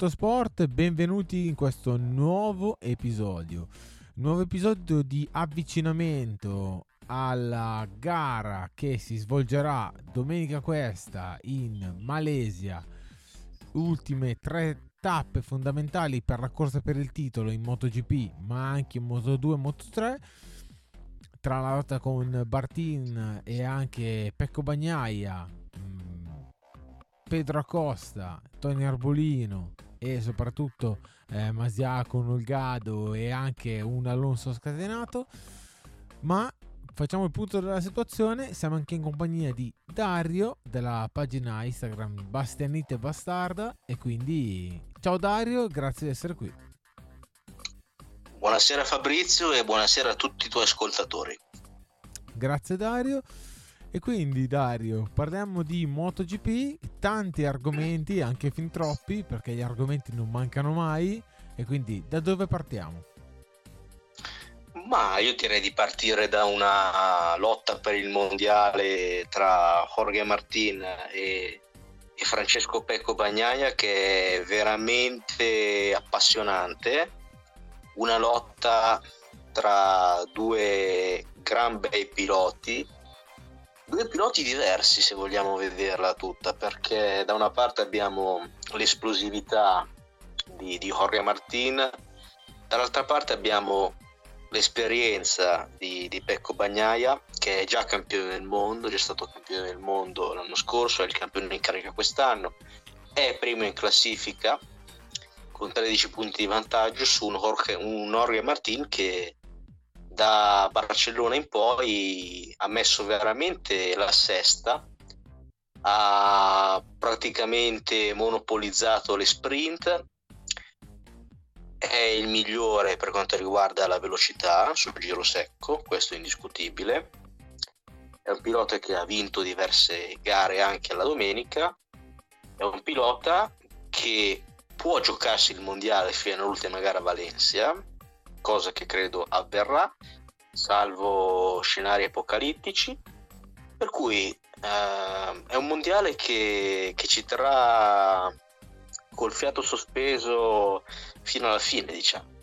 Motorsport, benvenuti in questo nuovo episodio. Nuovo episodio di avvicinamento alla gara che si svolgerà domenica questa in Malesia. Ultime tre tappe fondamentali per la corsa per il titolo in MotoGP, ma anche in Moto2 e Moto3. Tra la lotta con Bartin e anche Pecco Bagnaia, mm, Pedro Acosta, Tony Arbolino e soprattutto eh, Masiaco Nolgado e anche un Alonso scatenato. Ma facciamo il punto della situazione. Siamo anche in compagnia di Dario della pagina Instagram Bastianite Bastarda. E quindi ciao Dario, grazie di essere qui. Buonasera Fabrizio e buonasera a tutti i tuoi ascoltatori. Grazie Dario. E quindi Dario, parliamo di MotoGP, tanti argomenti, anche fin troppi, perché gli argomenti non mancano mai. E quindi da dove partiamo? Ma io direi di partire da una lotta per il mondiale tra Jorge Martin e, Francesco Pecco Bagnaia che è veramente appassionante. Una lotta tra due gran bei piloti, due piloti diversi se vogliamo vederla tutta, perché da una parte abbiamo l'esplosività di, di Jorge Martin, dall'altra parte abbiamo l'esperienza di, di, Pecco Bagnaia che è già campione del mondo, già stato campione del mondo l'anno scorso, è il campione in carica quest'anno, è primo in classifica con 13 punti di vantaggio su un Jorge, un Jorge Martin che da Barcellona in poi ha messo veramente la sesta, ha praticamente monopolizzato le sprint, è il migliore per quanto riguarda la velocità sul giro secco, questo è indiscutibile. È un pilota che ha vinto diverse gare anche la domenica, è un pilota che può giocarsi il mondiale fino all'ultima gara a Valencia, cosa che credo avverrà, salvo scenari apocalittici. Per cui eh, è un mondiale che, che ci terrà col fiato sospeso fino alla fine, diciamo.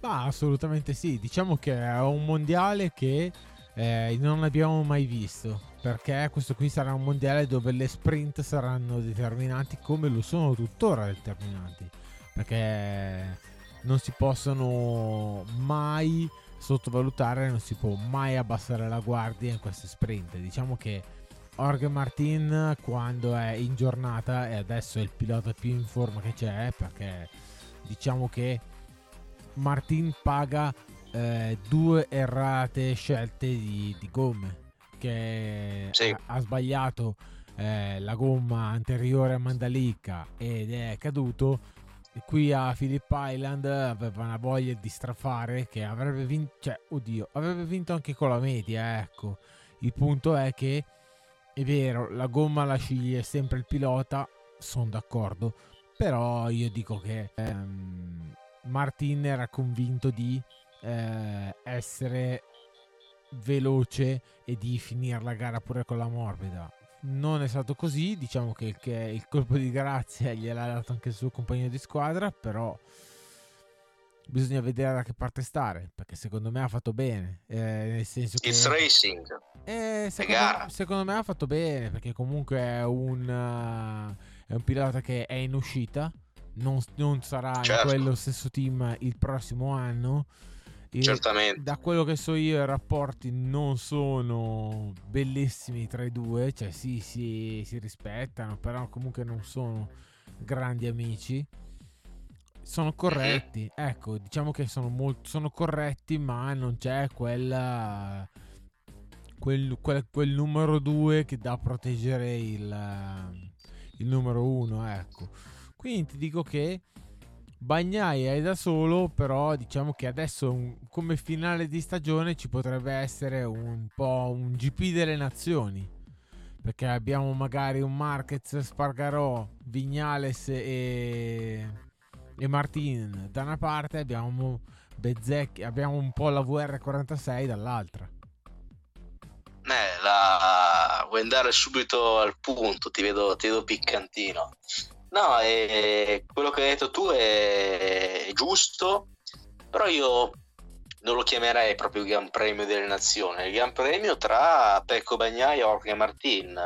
Ma assolutamente sì, diciamo che è un mondiale che eh, non abbiamo mai visto perché questo qui sarà un mondiale dove le sprint saranno determinanti come lo sono tuttora determinanti perché non si possono mai sottovalutare non si può mai abbassare la guardia in queste sprint diciamo che Jorge Martin quando è in giornata e adesso è il pilota più in forma che c'è perché diciamo che Martin paga eh, due errate scelte di, di gomme che sì. ha, ha, sbagliato eh, la gomma anteriore a Mandalica ed è caduto qui a Phillip Island aveva una voglia di strafare che avrebbe vinto cioè oddio avrebbe vinto anche con la media ecco il punto è che è vero, la gomma la sceglie sempre il pilota, sono d'accordo, però io dico che ehm, Martin era convinto di eh, essere veloce e di finire la gara pure con la morbida. Non è stato così, diciamo che, che il colpo di grazia gliel'ha dato anche il suo compagno di squadra, però bisogna vedere da che parte stare perché secondo me ha fatto bene eh, nel senso che It's racing eh, secondo, secondo, me ha fatto bene perché comunque è un, uh, è un pilota che è in uscita non, non sarà certo. in quello stesso team il prossimo anno Certamente. Da quello che so io, i rapporti non sono bellissimi tra i due, cioè sì, sì, si rispettano, però comunque non sono grandi amici sono corretti. Ecco, diciamo che sono, molto, sono corretti, ma non c'è quella, quel, quel, quel numero 2 che da proteggere il, il numero 1. Ecco. Quindi ti dico che Bagnai è da solo, però diciamo che adesso un, come finale di stagione ci potrebbe essere un po' un GP delle nazioni. Perché abbiamo magari un Marquez, Spargarò, Vignales e e Martin da una parte abbiamo Bezzecchi, abbiamo un po' la VR46 dall'altra. Eh, la vuoi andare subito al punto, ti vedo, ti vedo piccantino. No, è, quello che hai detto tu è, è giusto, però io non lo chiamerei proprio il Gran Premio delle Nazioni, il Gran Premio tra Pecco Bagnai e Jorge Martin.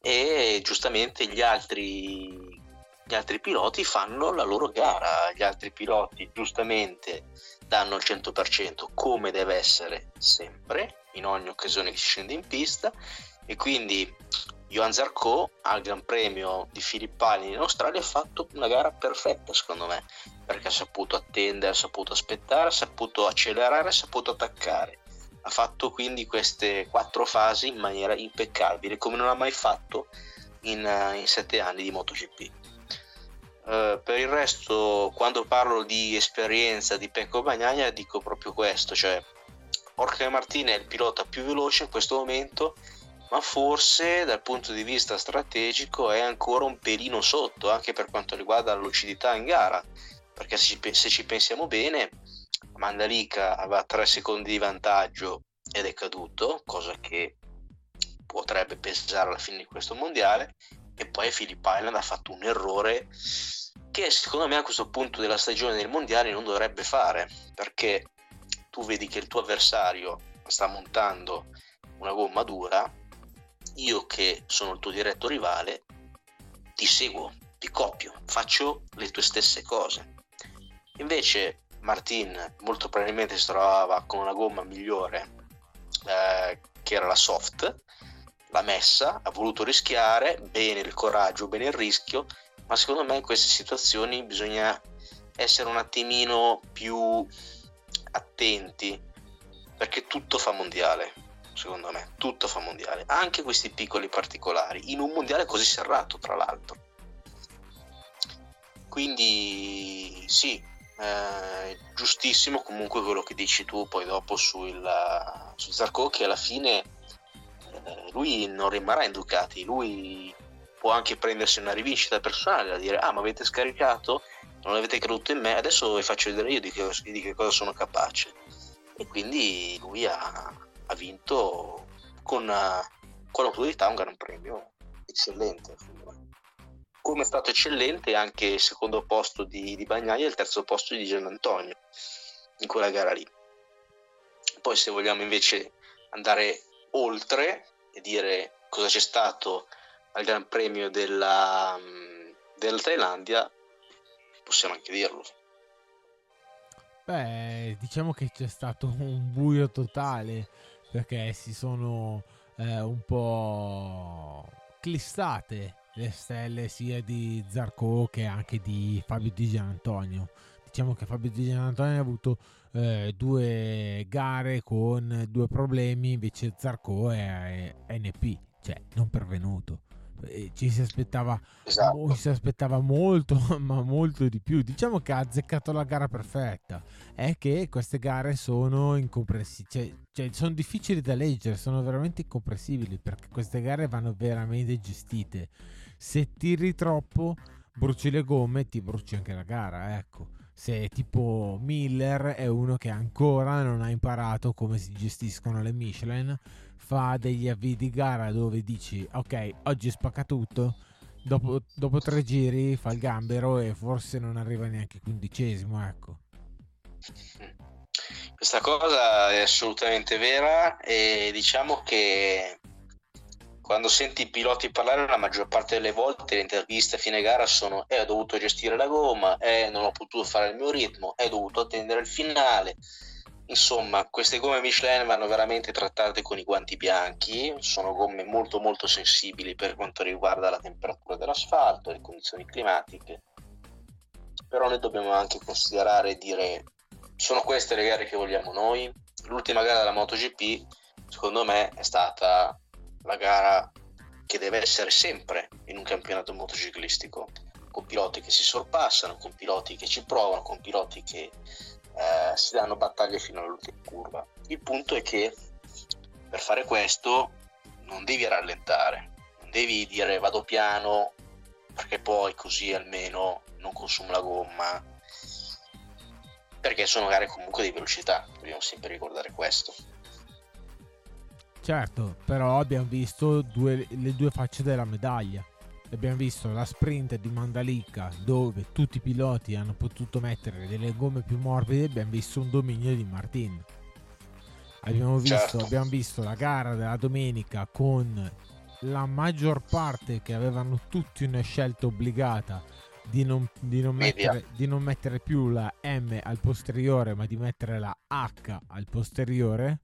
E giustamente gli altri, gli altri piloti fanno la loro gara, gli altri piloti giustamente danno il 100% come deve essere sempre in ogni occasione che si scende in pista. E quindi Johan Zarco al Gran Premio di Filippini in Australia ha fatto una gara perfetta secondo me perché ha saputo attendere, ha saputo aspettare, ha saputo accelerare, ha saputo attaccare. Ha fatto quindi queste quattro fasi in maniera impeccabile come non ha mai fatto in, uh, in sette anni di MotoGP. Uh, per il resto quando parlo di esperienza di Pecco Bagnaia dico proprio questo cioè Jorge Martin è il pilota più veloce in questo momento ma forse dal punto di vista strategico è ancora un pelino sotto anche per quanto riguarda la lucidità in gara. Perché se ci, pensiamo bene Mandalika aveva 3 secondi di vantaggio ed è caduto cosa che potrebbe pesare alla fine di questo mondiale. E poi Philip Island ha fatto un errore che secondo me a questo punto della stagione del mondiale non dovrebbe fare. Perché tu vedi che il tuo avversario sta montando una gomma dura io che sono il tuo diretto rivale, ti seguo, ti copio, faccio le tue stesse cose. Invece Martin molto probabilmente si trovava con una gomma migliore eh, che era la soft, l'ha messa, ha voluto rischiare, bene il coraggio, bene il rischio, ma secondo me in queste situazioni bisogna essere un attimino più attenti perché tutto fa mondiale secondo me, tutto fa mondiale, anche questi piccoli particolari, in un mondiale così serrato tra l'altro. Quindi sì, eh, giustissimo comunque quello che dici tu poi dopo sul, su Zarco che alla fine eh, lui non rimarrà in Ducati, lui può anche prendersi una rivincita personale da dire ah ma avete scaricato, non avete creduto in me, adesso vi faccio vedere io di che, di che cosa sono capace. E quindi lui ha, ha vinto con, con autorità un gran premio eccellente. Come è stato eccellente anche il secondo posto di, di Bagnaia e il terzo posto di Gian Antonio in quella gara lì. Poi se vogliamo invece andare oltre e dire cosa c'è stato al Gran Premio della, della Thailandia, possiamo anche dirlo. Beh, diciamo che c'è stato un buio totale perché si sono eh, un po' clissate le stelle sia di Zarco che anche di Fabio Di Gian Antonio. Diciamo che Fabio Di Gian Antonio ha avuto eh, due gare con due problemi, invece Zarco è, è NP, cioè non pervenuto ci si aspettava, esatto. si aspettava molto, ma molto di più. Diciamo che ha azzeccato la gara perfetta. È che queste gare sono incomprensibili, cioè, cioè, sono difficili da leggere, sono veramente incomprensibili perché queste gare vanno veramente gestite. Se tiri troppo, bruci le gomme ti bruci anche la gara. Ecco. Se tipo Miller è uno che ancora non ha imparato come si gestiscono le Michelin fa degli avvii di gara dove dici ok oggi spacca tutto dopo, dopo tre giri fa il gambero e forse non arriva neanche quindicesimo ecco. Questa cosa è assolutamente vera e diciamo che quando senti i piloti parlare la maggior parte delle volte le interviste a fine gara sono eh, ho dovuto gestire la gomma, eh, non ho potuto fare il mio ritmo, eh, ho dovuto attendere il finale, Insomma, queste gomme Michelin vanno veramente trattate con i guanti bianchi, sono gomme molto molto sensibili per quanto riguarda la temperatura dell'asfalto, le condizioni climatiche, però noi dobbiamo anche considerare e dire sono queste le gare che vogliamo noi. L'ultima gara della MotoGP, secondo me, è stata la gara che deve essere sempre in un campionato motociclistico, con piloti che si sorpassano, con piloti che ci provano, con piloti che eh, si danno battaglie fino all'ultima curva. Il punto è che per fare questo non devi rallentare, non devi dire vado piano perché poi così almeno non consumo la gomma, perché sono gare comunque di velocità, dobbiamo sempre ricordare questo. Certo, però abbiamo visto due, le due facce della medaglia. Abbiamo visto la sprint di Mandalika dove tutti i piloti hanno potuto mettere delle gomme più morbide, abbiamo visto un dominio di Martin. Abbiamo visto, certo. abbiamo visto la gara della domenica con la maggior parte che avevano tutti una scelta obbligata di non, di, non mettere, di non, mettere, più la M al posteriore ma di mettere la H al posteriore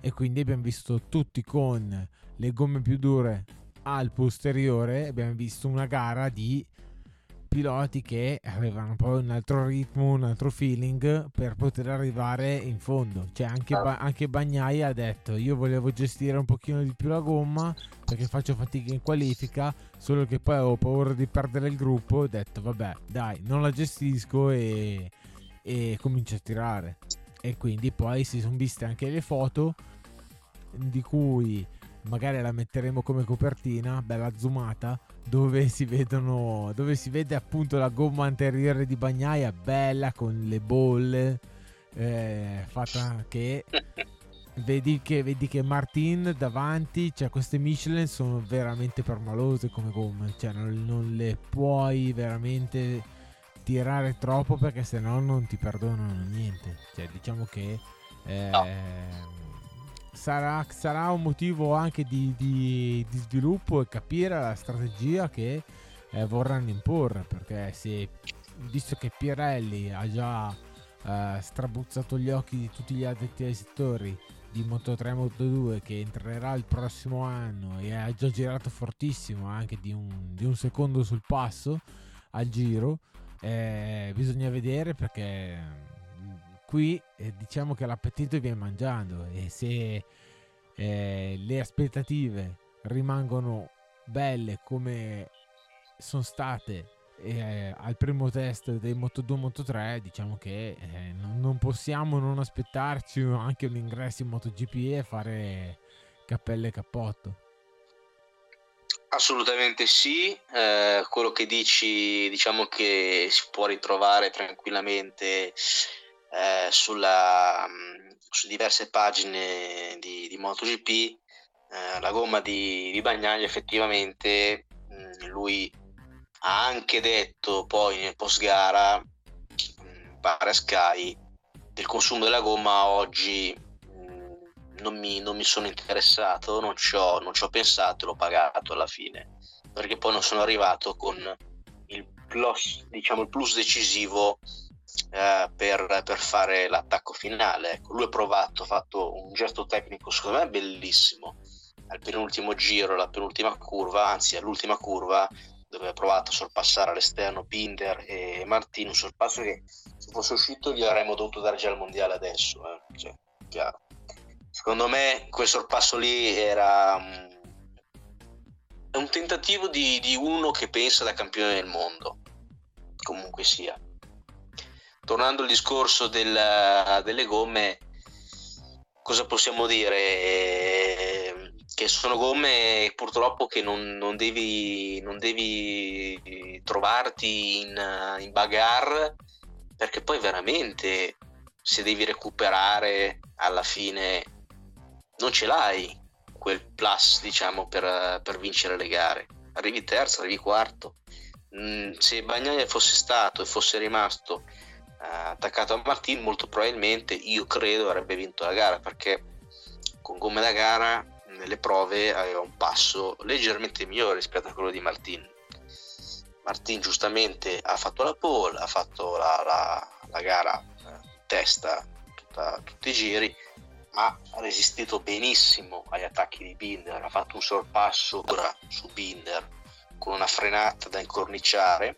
e quindi abbiamo visto tutti con le gomme più dure al posteriore abbiamo visto una gara di piloti che avevano poi un altro ritmo, un altro feeling per poter arrivare in fondo. Cioè anche, ba- anche Bagnai ha detto io volevo gestire un pochino di più la gomma perché faccio fatica in qualifica, solo che poi avevo paura di perdere il gruppo, ho detto vabbè dai non la gestisco e, e comincio a tirare. E quindi poi si sono viste anche le foto di cui magari la metteremo come copertina, bella zoomata, dove si vedono, dove si vede appunto la gomma anteriore di Bagnaia, bella con le bolle, eh, fatta che vedi che, vedi che Martin davanti, cioè queste Michelin sono veramente permalose come gomme, cioè non, non le puoi veramente tirare troppo perché se no non ti perdonano niente, cioè diciamo che... Eh, no sarà, sarà un motivo anche di, di, di, sviluppo e capire la strategia che eh, vorranno imporre perché se visto che Pirelli ha già eh, strabuzzato gli occhi di tutti gli addetti ai settori di Moto3 e Moto2 che entrerà il prossimo anno e ha già girato fortissimo anche di un, di un secondo sul passo al giro eh, bisogna vedere perché qui eh, diciamo che l'appetito viene mangiando e se eh, le aspettative rimangono belle come sono state eh, al primo test dei Moto2 Moto3 diciamo che eh, non, possiamo non aspettarci anche un ingresso in MotoGP e fare cappelle e cappotto. Assolutamente sì, eh, quello che dici diciamo che si può ritrovare tranquillamente eh, sulla, mm, su diverse pagine di, di MotoGP eh, la gomma di, di Bagnaglia effettivamente mh, mm, lui ha anche detto poi nel post gara mh, pare Sky del consumo della gomma oggi non, mi, non mi, sono interessato non ci, ho, non ci ho pensato e l'ho pagato alla fine perché poi non sono arrivato con il plus, diciamo, il plus decisivo eh, per, per, fare l'attacco finale. Ecco, lui ha provato, ha fatto un gesto tecnico secondo me bellissimo al penultimo giro, alla penultima curva, anzi all'ultima curva dove ha provato a sorpassare all'esterno Binder e Martino, un sorpasso che se fosse uscito gli avremmo dovuto dare già il mondiale adesso, eh? cioè, chiaro. Secondo me quel sorpasso lì era um, un tentativo di, di uno che pensa da campione del mondo, comunque sia tornando al discorso del, delle gomme, cosa possiamo dire? Eh, che sono gomme purtroppo che non, non, devi, non devi, trovarti in, in bagarre perché poi veramente se devi recuperare alla fine non ce l'hai quel plus diciamo per, per vincere le gare arrivi terzo, arrivi quarto mm, se Bagnaia fosse stato e fosse rimasto attaccato a Martin molto probabilmente io credo avrebbe vinto la gara perché con gomme da gara nelle prove aveva un passo leggermente migliore rispetto a quello di Martin. Martin giustamente ha fatto la pole ha fatto la, la, la gara eh, testa tutta, tutti i giri ha resistito benissimo agli attacchi di Binder ha fatto un sorpasso su Binder con una frenata da incorniciare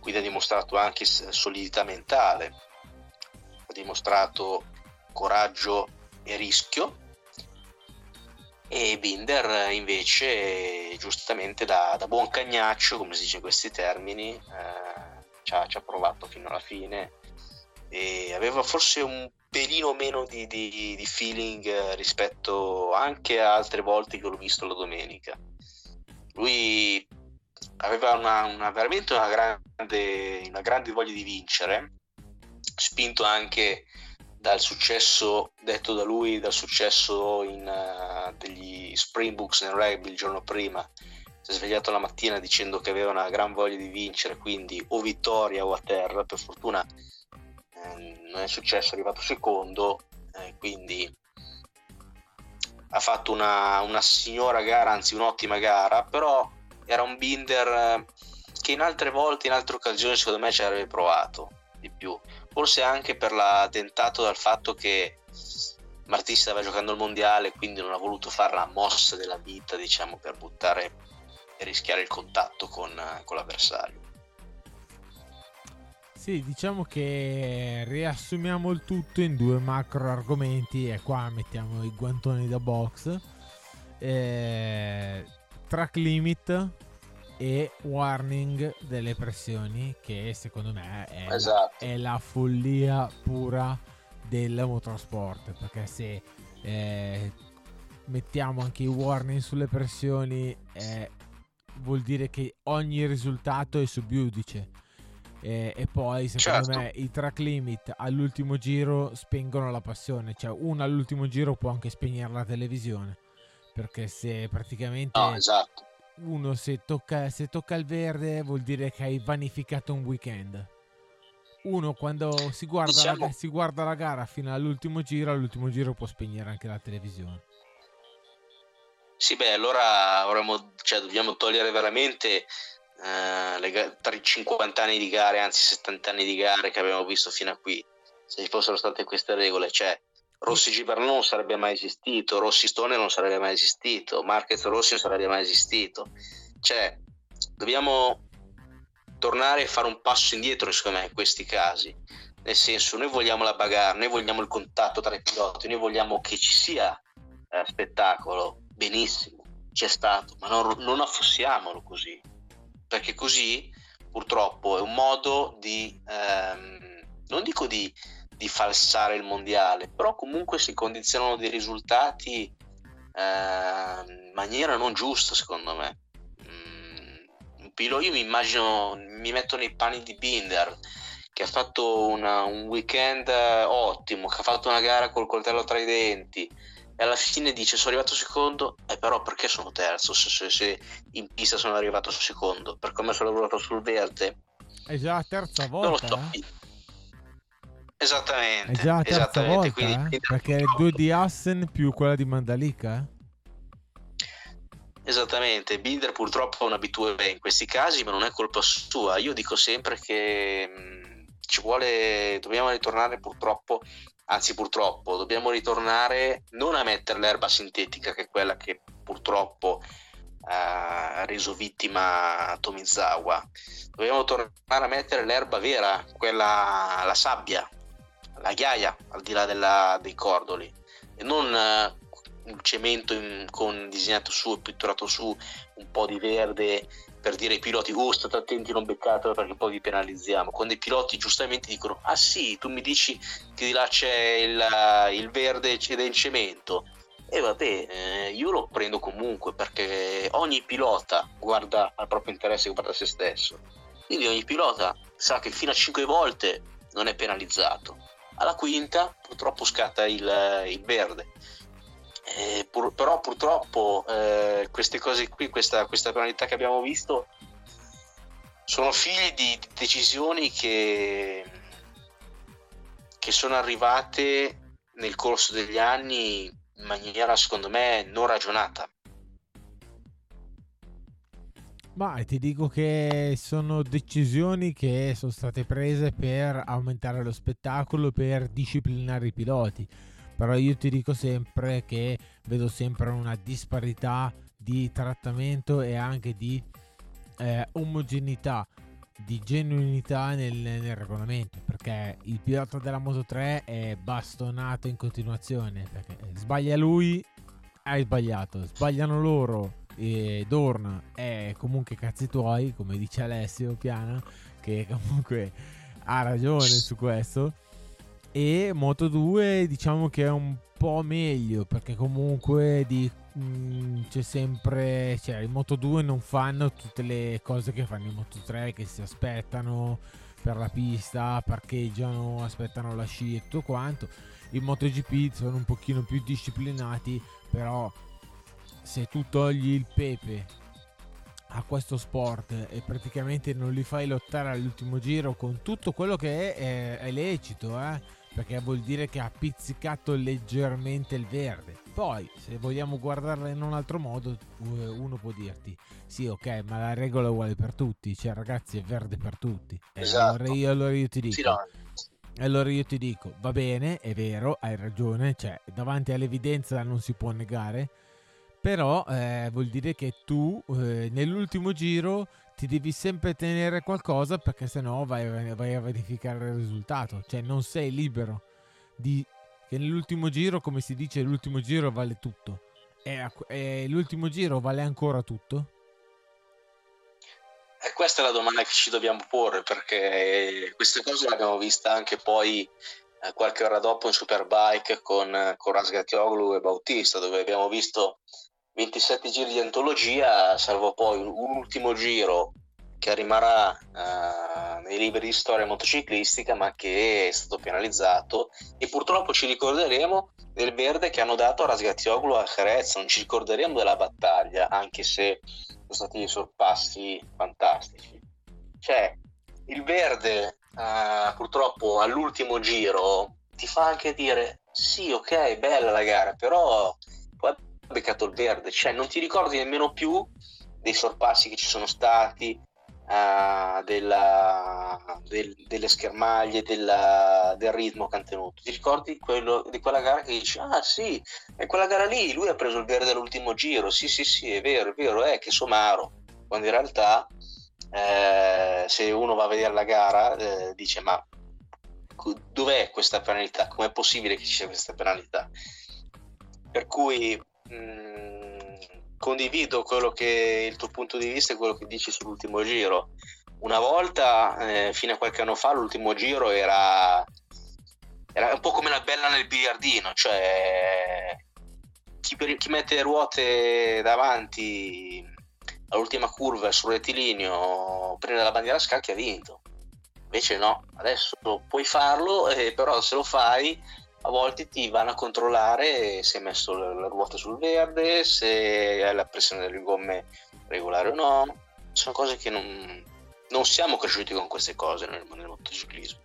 quindi ha dimostrato anche solidità mentale, ha dimostrato coraggio e rischio. E Binder invece giustamente da, da buon cagnaccio, come si dice in questi termini, eh, ci, ha, ci, ha, provato fino alla fine. E aveva forse un pelino meno di, di, di feeling rispetto anche a altre volte che l'ho visto la domenica. Lui aveva una, una, veramente una grande, una grande voglia di vincere, spinto anche dal successo detto da lui, dal successo in, uh, degli Springboks nel rugby il giorno prima, si è svegliato la mattina dicendo che aveva una gran voglia di vincere, quindi o vittoria o a terra, per fortuna eh, non è successo, è arrivato secondo, eh, quindi ha fatto una, una, signora gara, anzi un'ottima gara, però era un binder eh, che in altre volte, in altre occasioni secondo me ci avrebbe provato di più, forse anche per la tentato dal fatto che Martì stava giocando il mondiale, quindi non ha voluto fare la mossa della vita, diciamo, per buttare e rischiare il contatto con, con l'avversario. Sì, diciamo che riassumiamo il tutto in due macro argomenti e qua mettiamo i guantoni da box. Eh, track limit e warning delle pressioni che secondo me è, esatto. la, è la, follia pura del motorsport perché se eh, mettiamo anche i warning sulle pressioni eh, vuol dire che ogni risultato è subiudice. E, e poi secondo certo. me i track limit all'ultimo giro spengono la passione, cioè uno all'ultimo giro può anche spegnere la televisione, perché se praticamente no, esatto. uno se tocca, se tocca il verde vuol dire che hai vanificato un weekend. Uno quando si guarda, diciamo... la, si guarda la gara fino all'ultimo giro, all'ultimo giro può spegnere anche la televisione. Sì, beh, allora avremo, cioè, dobbiamo togliere veramente eh, le, tra i 50 anni di gare, anzi 70 anni di gare che abbiamo visto fino a qui. Se ci fossero state queste regole, cioè Rossi Giberno non sarebbe mai esistito, Rossi Stone non sarebbe mai esistito, Marquez Rossi non sarebbe mai esistito. Cioè, dobbiamo tornare e fare un passo indietro, secondo me, in questi casi. Nel senso, noi vogliamo la bagarre, noi vogliamo il contatto tra i piloti, noi vogliamo che ci sia eh, spettacolo, benissimo, c'è stato, ma non, non affossiamolo così, perché così purtroppo è un modo di, ehm, non dico di, di, falsare il mondiale, però comunque si condizionano dei risultati eh, in maniera non giusta secondo me. Mm, un pilota, io mi immagino, mi metto nei panni di Binder che ha fatto una, un weekend eh, ottimo, che ha fatto una gara col coltello tra i denti, e alla fine dice sono arrivato secondo e eh, però perché sono terzo se, se, se, in pista sono arrivato secondo per come sono arrivato sul verde è già la terza volta non lo so eh? Esattamente è già la terza volta quindi, eh? perché è due di Assen più quella di Mandalika eh? Esattamente, Binder purtroppo è un abitué in questi casi, ma non è colpa sua. Io dico sempre che mm, ci vuole, dobbiamo ritornare purtroppo anzi purtroppo dobbiamo ritornare non a mettere l'erba sintetica che è quella che purtroppo ha reso vittima Tomizawa dobbiamo tornare a mettere l'erba vera quella la sabbia la ghiaia al di là della, dei cordoli. E non uh, un cemento in, con disegnato su e pitturato su un po' di verde per dire ai piloti, oh state attenti non beccatelo perché poi vi penalizziamo, quando i piloti giustamente dicono, ah sì, tu mi dici che di là c'è il, il verde ed è in cemento, e vabbè, eh, io lo prendo comunque perché ogni pilota guarda al proprio interesse guarda a se stesso, quindi ogni pilota sa che fino a 5 volte non è penalizzato, alla quinta purtroppo scatta il, il verde eh, pur, però purtroppo eh, queste cose qui, questa, questa penalità che abbiamo visto, sono figli di decisioni che, che sono arrivate nel corso degli anni in maniera secondo me non ragionata. Ma ti dico che sono decisioni che sono state prese per aumentare lo spettacolo, per disciplinare i piloti. Però io ti dico sempre che vedo sempre una disparità di trattamento e anche di eh, omogeneità di genuinità nel, nel, regolamento. Perché il pilota della Moto 3 è bastonato in continuazione perché sbaglia lui hai sbagliato. Sbagliano loro e Dorna è comunque cazzi tuoi come dice Alessio Piana che comunque ha ragione su questo e Moto 2 diciamo che è un po' meglio perché comunque di, mh, mm, c'è sempre cioè in Moto 2 non fanno tutte le cose che fanno in Moto 3 che si aspettano per la pista, parcheggiano, aspettano la sci e tutto quanto. In MotoGP sono un pochino più disciplinati, però se tu togli il pepe a questo sport e praticamente non li fai lottare all'ultimo giro con tutto quello che è, è, è lecito, eh? perché vuol dire che ha pizzicato leggermente il verde. Poi, se vogliamo guardarla in un altro modo, uno può dirti: sì, ok, ma la regola è uguale per tutti, cioè ragazzi, è verde per tutti. Esatto. Allora io, allora io ti dico. Sì, no. Allora io ti dico, va bene, è vero, hai ragione, cioè davanti all'evidenza non si può negare, però eh, vuol dire che tu eh, nell'ultimo giro ti devi sempre tenere qualcosa perché sennò vai, vai a verificare il risultato, cioè non sei libero di che nell'ultimo giro, come si dice, l'ultimo giro vale tutto. E, e l'ultimo giro vale ancora tutto? E questa è la domanda che ci dobbiamo porre perché queste cose le abbiamo viste anche poi eh, qualche ora dopo in Superbike con, con Rasgatioglu e Bautista dove abbiamo visto 27 giri di antologia, salvo poi un ultimo giro che rimarrà uh, nei libri di storia motociclistica, ma che è stato penalizzato. E purtroppo ci ricorderemo del verde che hanno dato a Rasgatioglu a Jerez, non ci ricorderemo della battaglia, anche se sono stati dei sorpassi fantastici. Cioè, il verde uh, purtroppo all'ultimo giro ti fa anche dire sì, ok, bella la gara, però beccato il verde, cioè non ti ricordi nemmeno più dei sorpassi che ci sono stati, uh, della, del, delle schermaglie, della, del ritmo che hanno tenuto. Ti ricordi quello, di quella gara che dici, ah sì, è quella gara lì, lui ha preso il verde all'ultimo giro, sì sì sì, è vero, è vero, è che somaro, quando in realtà eh, se uno va a vedere la gara eh, dice ma dov'è questa penalità? Com'è possibile che ci sia questa penalità? Per cui Mm, condivido quello che il tuo punto di vista e quello che dici sull'ultimo giro. Una volta, eh, fino a qualche anno fa, l'ultimo giro era, era un po' come la bella nel biliardino, cioè chi, per, chi mette le ruote davanti all'ultima curva sul rettilineo prende la bandiera a scacchi ha vinto. Invece no, adesso puoi farlo, eh, però se lo fai a volte ti vanno a controllare se hai messo la ruota sul verde, se hai la pressione delle gomme regolare o no. Sono cose che non, non siamo cresciuti con queste cose nel, nel motociclismo.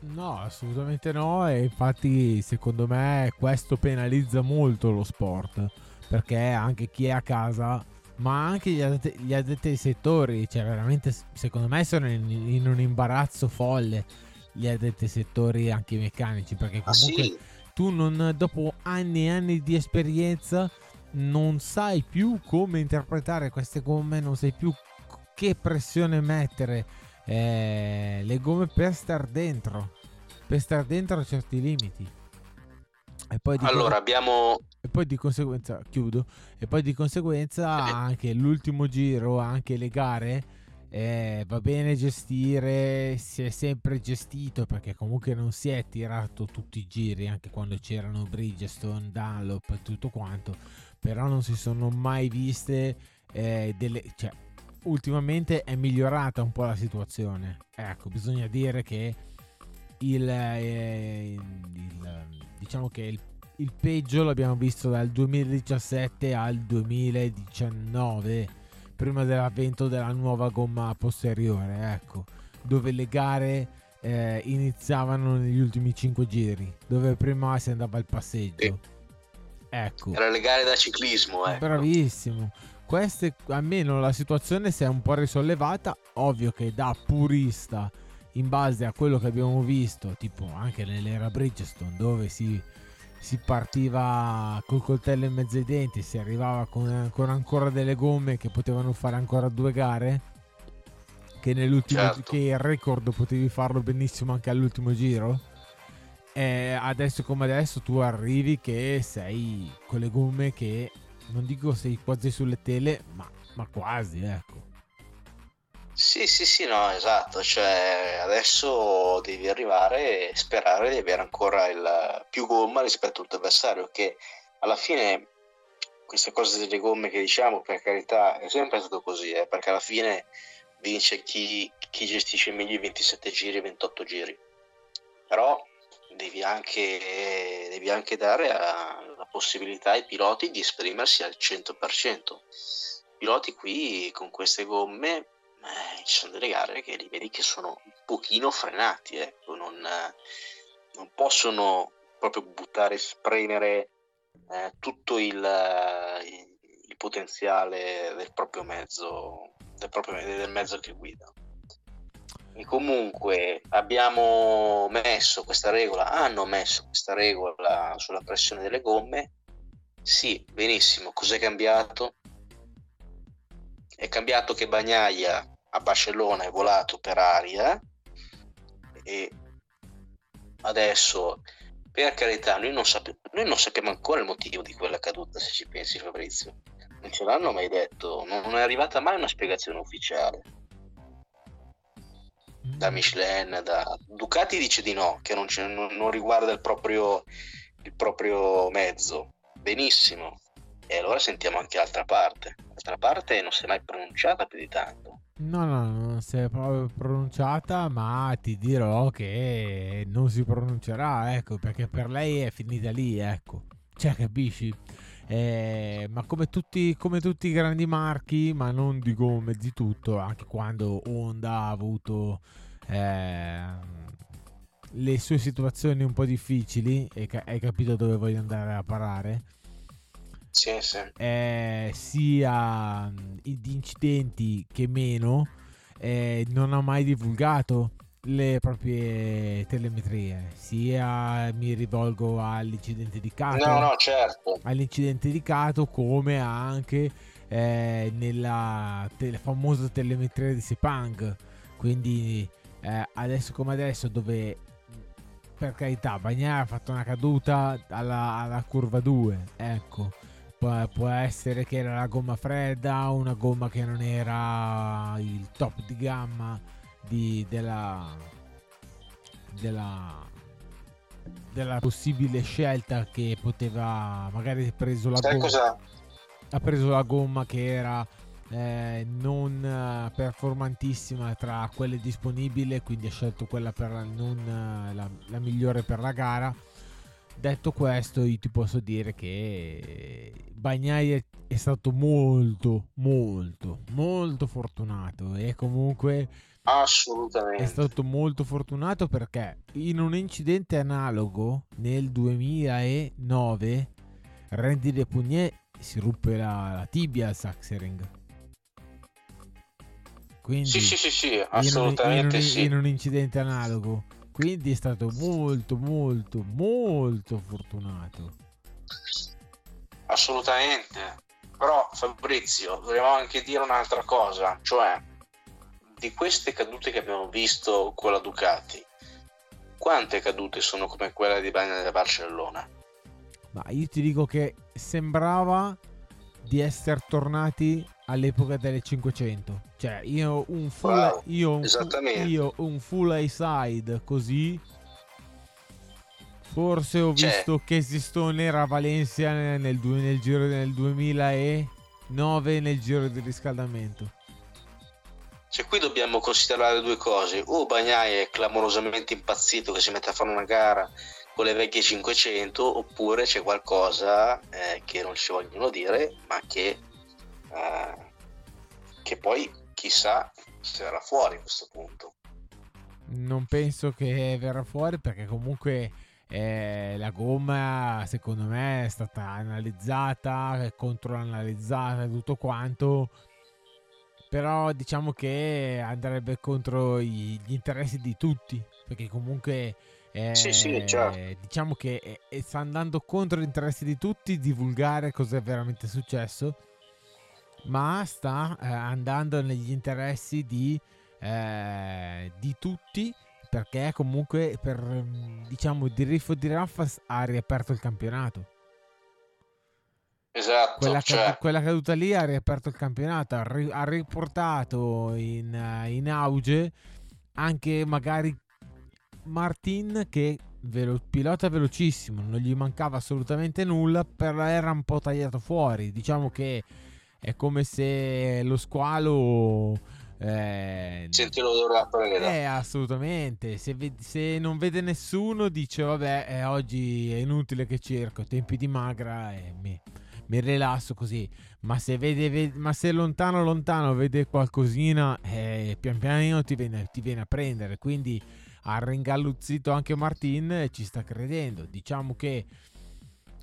No, assolutamente no e infatti secondo me questo penalizza molto lo sport perché anche chi è a casa ma anche gli addetti, gli addetti ai settori cioè veramente secondo me sono in, in un imbarazzo folle gli addetti ai settori anche meccanici perché ah, comunque ah, sì? tu non, dopo anni e anni di esperienza non sai più come interpretare queste gomme non sai più che pressione mettere eh, le gomme per star dentro per star dentro a certi limiti e poi di allora co- abbiamo e poi di conseguenza chiudo e poi di conseguenza anche l'ultimo giro anche le gare eh, va bene gestire, si è sempre gestito perché comunque non si è tirato tutti i giri anche quando c'erano Bridgestone, Dunlop e tutto quanto, però non si sono mai viste eh, delle... Cioè, ultimamente è migliorata un po' la situazione. Ecco, bisogna dire che il, eh, il diciamo che il, il peggio l'abbiamo visto dal 2017 al 2019 prima dell'avvento della nuova gomma posteriore, ecco, dove le gare eh, iniziavano negli ultimi 5 giri, dove prima si andava al passeggio. Sì. Ecco. Era le gare da ciclismo, ecco. Bravissimo. Queste, almeno la situazione si è un po' risollevata, ovvio che da purista, in base a quello che abbiamo visto, tipo anche nell'era Bridgestone, dove si si partiva col coltello in mezzo ai denti, si arrivava con, con ancora delle gomme che potevano fare ancora due gare. Che nell'ultimo certo. che il record potevi farlo benissimo anche all'ultimo giro. E adesso come adesso tu arrivi che sei con le gomme che non dico sei quasi sulle tele, ma, ma quasi, ecco. Sì, sì, sì, no, esatto, cioè adesso devi arrivare e sperare di avere ancora il più gomma rispetto al tuo avversario, che alla fine queste cose delle gomme che diciamo, per carità, è sempre stato così, eh, perché alla fine vince chi, chi gestisce meglio i 27 giri e 28 giri. Però devi anche, devi anche dare a, la possibilità ai piloti di esprimersi al 100%. I piloti qui con queste gomme eh, ci sono delle gare che li vedi che sono un pochino frenati, ecco, non, non possono proprio buttare, spremere eh, tutto il, il, potenziale del proprio mezzo, del, proprio, del mezzo che guida. E comunque abbiamo messo questa regola, hanno messo questa regola sulla pressione delle gomme. Sì, benissimo. Cos'è cambiato? È cambiato che Bagnaia a Barcellona è volato per aria e adesso per carità noi non, sape- noi non sappiamo ancora il motivo di quella caduta se ci pensi Fabrizio. Non ce l'hanno mai detto non è arrivata mai una spiegazione ufficiale. Da Michelin da Ducati dice di no che non, non, non riguarda il proprio, il proprio mezzo. Benissimo. E allora sentiamo anche l'altra parte. L'altra parte non si è mai pronunciata più di tanto No, no, non si è proprio pronunciata, ma ti dirò che non si pronuncerà, ecco, perché per lei è finita lì, ecco. Cioè, capisci? Eh, ma come tutti, come tutti i grandi marchi, ma non di gomme, di tutto, anche quando Honda ha avuto eh, le sue situazioni un po' difficili, e hai capito dove voglio andare a parare sì, sì. Eh, sia di incidenti che meno, eh, non ha mai divulgato le proprie telemetrie. Sia mi rivolgo all'incidente di Cato, no, no, certo. all'incidente di Cato, come anche eh, nella te- famosa telemetria di Sepang. Quindi eh, adesso come adesso, dove per carità Bagnara ha fatto una caduta alla, alla curva 2, ecco può, può essere che era la gomma fredda, una gomma che non era il top di gamma di, della, della, della possibile scelta che poteva magari preso la Sai gomma cosa? ha preso la gomma che era eh, non eh, performantissima tra quelle disponibili quindi ha scelto quella per non eh, la, la migliore per la gara detto questo io ti posso dire che Bagnai è stato molto, molto, molto fortunato e comunque assolutamente è stato molto fortunato perché in un incidente analogo nel 2009 Randy De Pugnet si ruppe la, la tibia al Saxering. Quindi sì, sì, sì, sì, assolutamente in un, in un, sì. In un incidente analogo. Quindi è stato molto, molto, molto fortunato. Assolutamente. Però Fabrizio, dobbiamo anche dire un'altra cosa, cioè di queste cadute che abbiamo visto con la Ducati, quante cadute sono come quella di Bagna da Barcellona? Ma io ti dico che sembrava di essere tornati all'epoca delle 500. Cioè, io un full, wow, io un, io un full side così Forse ho cioè, visto che Sistone era a Valencia nel, nel, giro del 2009 nel giro di riscaldamento. Cioè, qui dobbiamo considerare due cose. O Bagnai è clamorosamente impazzito che si mette a fare una gara con le vecchie 500, oppure c'è qualcosa eh, che non ci vogliono dire, ma che, eh, che poi chissà se verrà fuori a questo punto. Non penso che verrà fuori perché comunque eh, la gomma secondo me è stata analizzata, controanalizzata, tutto quanto. Però diciamo che andrebbe contro gli interessi di tutti, perché comunque eh, sì, sì, certo. diciamo che eh, sta andando contro gli interessi di tutti divulgare cosa è veramente successo, ma sta eh, andando negli interessi di, eh, di tutti perché comunque per diciamo di riffo di Raffas ha riaperto il campionato. Esatto, quella, cioè... quella caduta lì ha riaperto il campionato, ha, ri- ha riportato in, in, auge anche magari Martin che velo- pilota velocissimo, non gli mancava assolutamente nulla, però era un po' tagliato fuori. Diciamo che è come se lo squalo Eh, Senti l'odore della preda. Eh, assolutamente. Se, se, non vede nessuno, dice: Vabbè, eh, oggi è inutile che cerco. Tempi di magra e mi, mi rilasso così. Ma se, vede, vede, ma se lontano, lontano vede qualcosina, eh, pian pianino ti viene, ti viene a prendere. Quindi ha ringalluzzito anche Martin e ci sta credendo. Diciamo che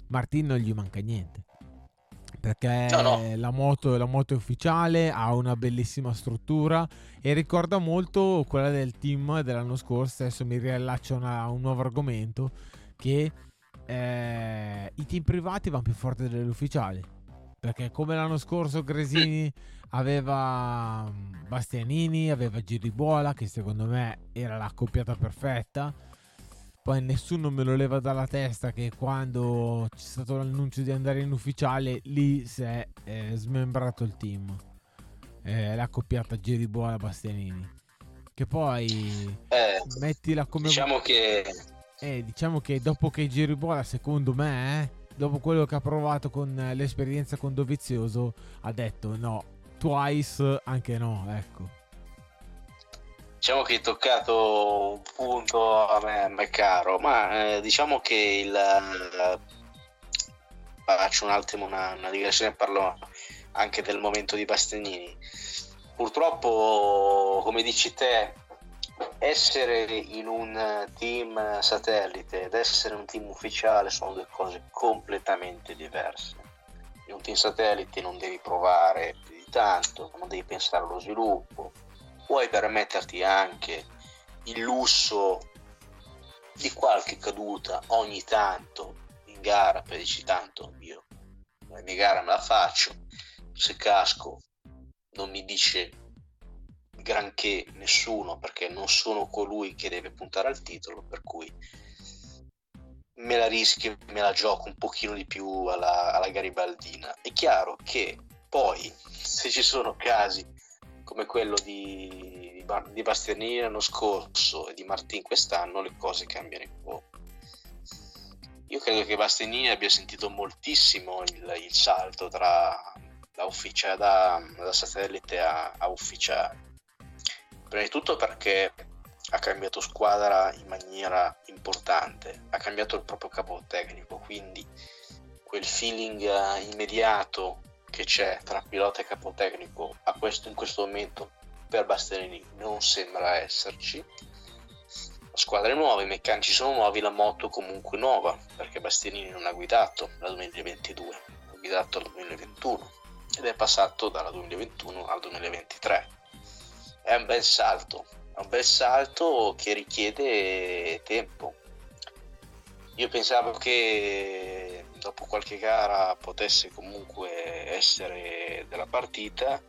Martin non gli manca niente perché no, no. La, moto, la moto è ufficiale, ha una bellissima struttura e ricorda molto quella del team dell'anno scorso. Adesso mi riallaccio a un nuovo argomento che eh, i team privati vanno più forti degli ufficiali. Perché come l'anno scorso Gresini aveva mm, Bastianini, aveva Giribuola che secondo me era la coppiata perfetta poi nessuno me lo leva dalla testa che quando c'è stato l'annuncio di andare in ufficiale lì si è eh, smembrato il team. Eh, la coppiata Geribola Bastianini. Che poi eh, mettila come diciamo che eh, diciamo che dopo che Geribola secondo me eh, dopo quello che ha provato con l'esperienza con Dovizioso ha detto no twice anche no ecco Diciamo che hai toccato un punto a me, a me caro, ma eh, diciamo che il... Eh, faccio un attimo una, una digressione e parlo anche del momento di Bastianini. Purtroppo, come dici te, essere in un team satellite ed essere un team ufficiale sono due cose completamente diverse. In un team satellite non devi provare più di tanto, non devi pensare allo sviluppo, puoi permetterti anche il lusso di qualche caduta ogni tanto in gara per dici tanto io la gara me la faccio se casco non mi dice granché nessuno perché non sono colui che deve puntare al titolo per cui me la rischio me la gioco un pochino di più alla, alla garibaldina. È chiaro che poi se ci sono casi come quello di, di Bastianini l'anno scorso e di Martin quest'anno, le cose cambiano un po'. Io credo che Bastianini abbia sentito moltissimo il, il salto tra da, da, da satellite a, a ufficiale. Prima di tutto perché ha cambiato squadra in maniera importante, ha cambiato il proprio capo tecnico, quindi quel feeling eh, immediato che c'è tra pilota e capotecnico a questo, in questo momento per Bastianini non sembra esserci. La squadra è nuova, i meccanici sono nuovi, la moto comunque nuova, perché Bastianini non ha guidato dal 2022, ha guidato dal 2021 ed è passato dal 2021 al 2023. È un bel salto, è un bel salto che richiede tempo. Io pensavo che dopo qualche gara potesse comunque essere della partita.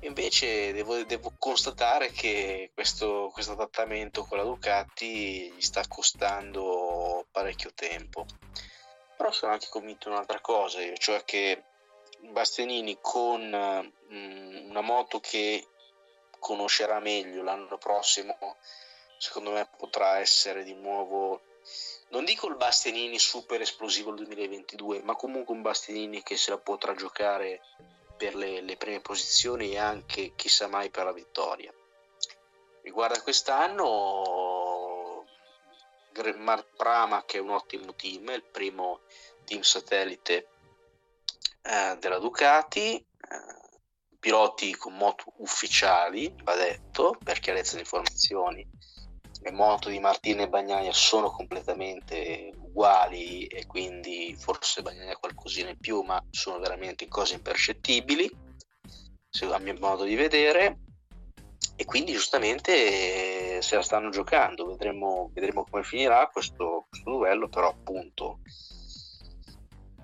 Invece devo, devo constatare che questo, questo, adattamento con la Ducati gli sta costando parecchio tempo. Però sono anche convinto di un'altra cosa, cioè che Bastianini con mh, una moto che conoscerà meglio l'anno prossimo, secondo me potrà essere di nuovo non dico il Bastianini super esplosivo del 2022, ma comunque un Bastianini che se la potrà giocare per le, le prime posizioni e anche chissà mai per la vittoria. Riguarda quest'anno, Prama che è un ottimo team, è il primo team satellite eh, della Ducati, eh, piloti con moto ufficiali, va detto, per chiarezza di informazioni le moto di Martina e Bagnaia sono completamente uguali e quindi forse Bagnaia qualcosina in più, ma sono veramente cose impercettibili, a mio modo di vedere. E quindi giustamente se la stanno giocando, vedremo, vedremo come finirà questo, questo duello, però appunto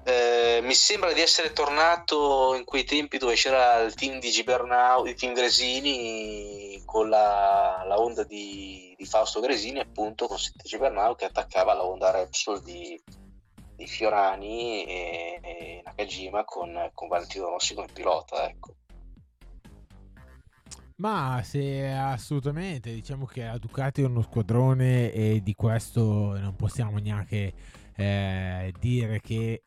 eh, mi sembra di essere tornato in quei tempi dove c'era il team di Gibernau, il team Gresini con la, la onda di, di, Fausto Gresini, appunto con Sette Gibernau che attaccava la onda Repsol di, di Fiorani e, e Nakajima con, con Valentino Rossi come pilota. Ecco. Ma se assolutamente, diciamo che la Ducati è uno squadrone e di questo non possiamo neanche eh, dire che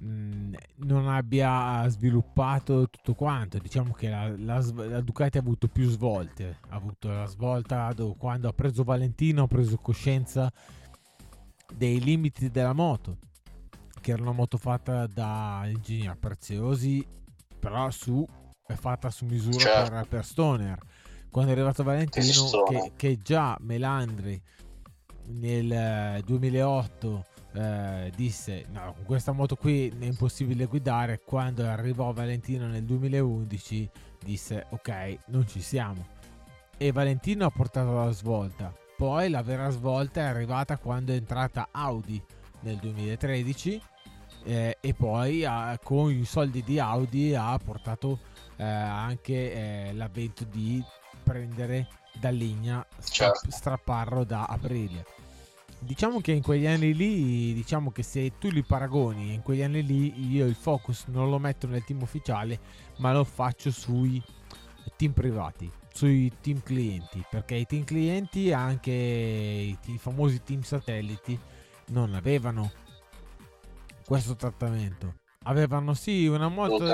mh, non abbia sviluppato tutto quanto. Diciamo che la, la, la, Ducati ha avuto più svolte. Ha avuto la svolta quando ha preso Valentino, ha preso coscienza dei limiti della moto, che era una moto fatta da ingegneri preziosi, però su, è fatta su misura certo. per, per Stoner. Quando è arrivato Valentino, che, che già Melandri nel 2008 eh, disse no con questa moto qui è impossibile guidare. Quando arrivò Valentino nel 2011 disse ok non ci siamo. E Valentino ha portato la svolta. Poi la vera svolta è arrivata quando è entrata Audi nel 2013 eh, e poi ha, con i soldi di Audi ha portato eh, anche eh, l'avvento di prendere da Ligna stra- certo. strapparlo da Aprilia diciamo che in quegli anni lì, diciamo che se tu li paragoni, in quegli anni lì io il focus non lo metto nel team ufficiale, ma lo faccio sui team privati, sui team clienti, perché i team clienti, anche i, i famosi team satelliti, non avevano questo trattamento. Avevano sì una moto,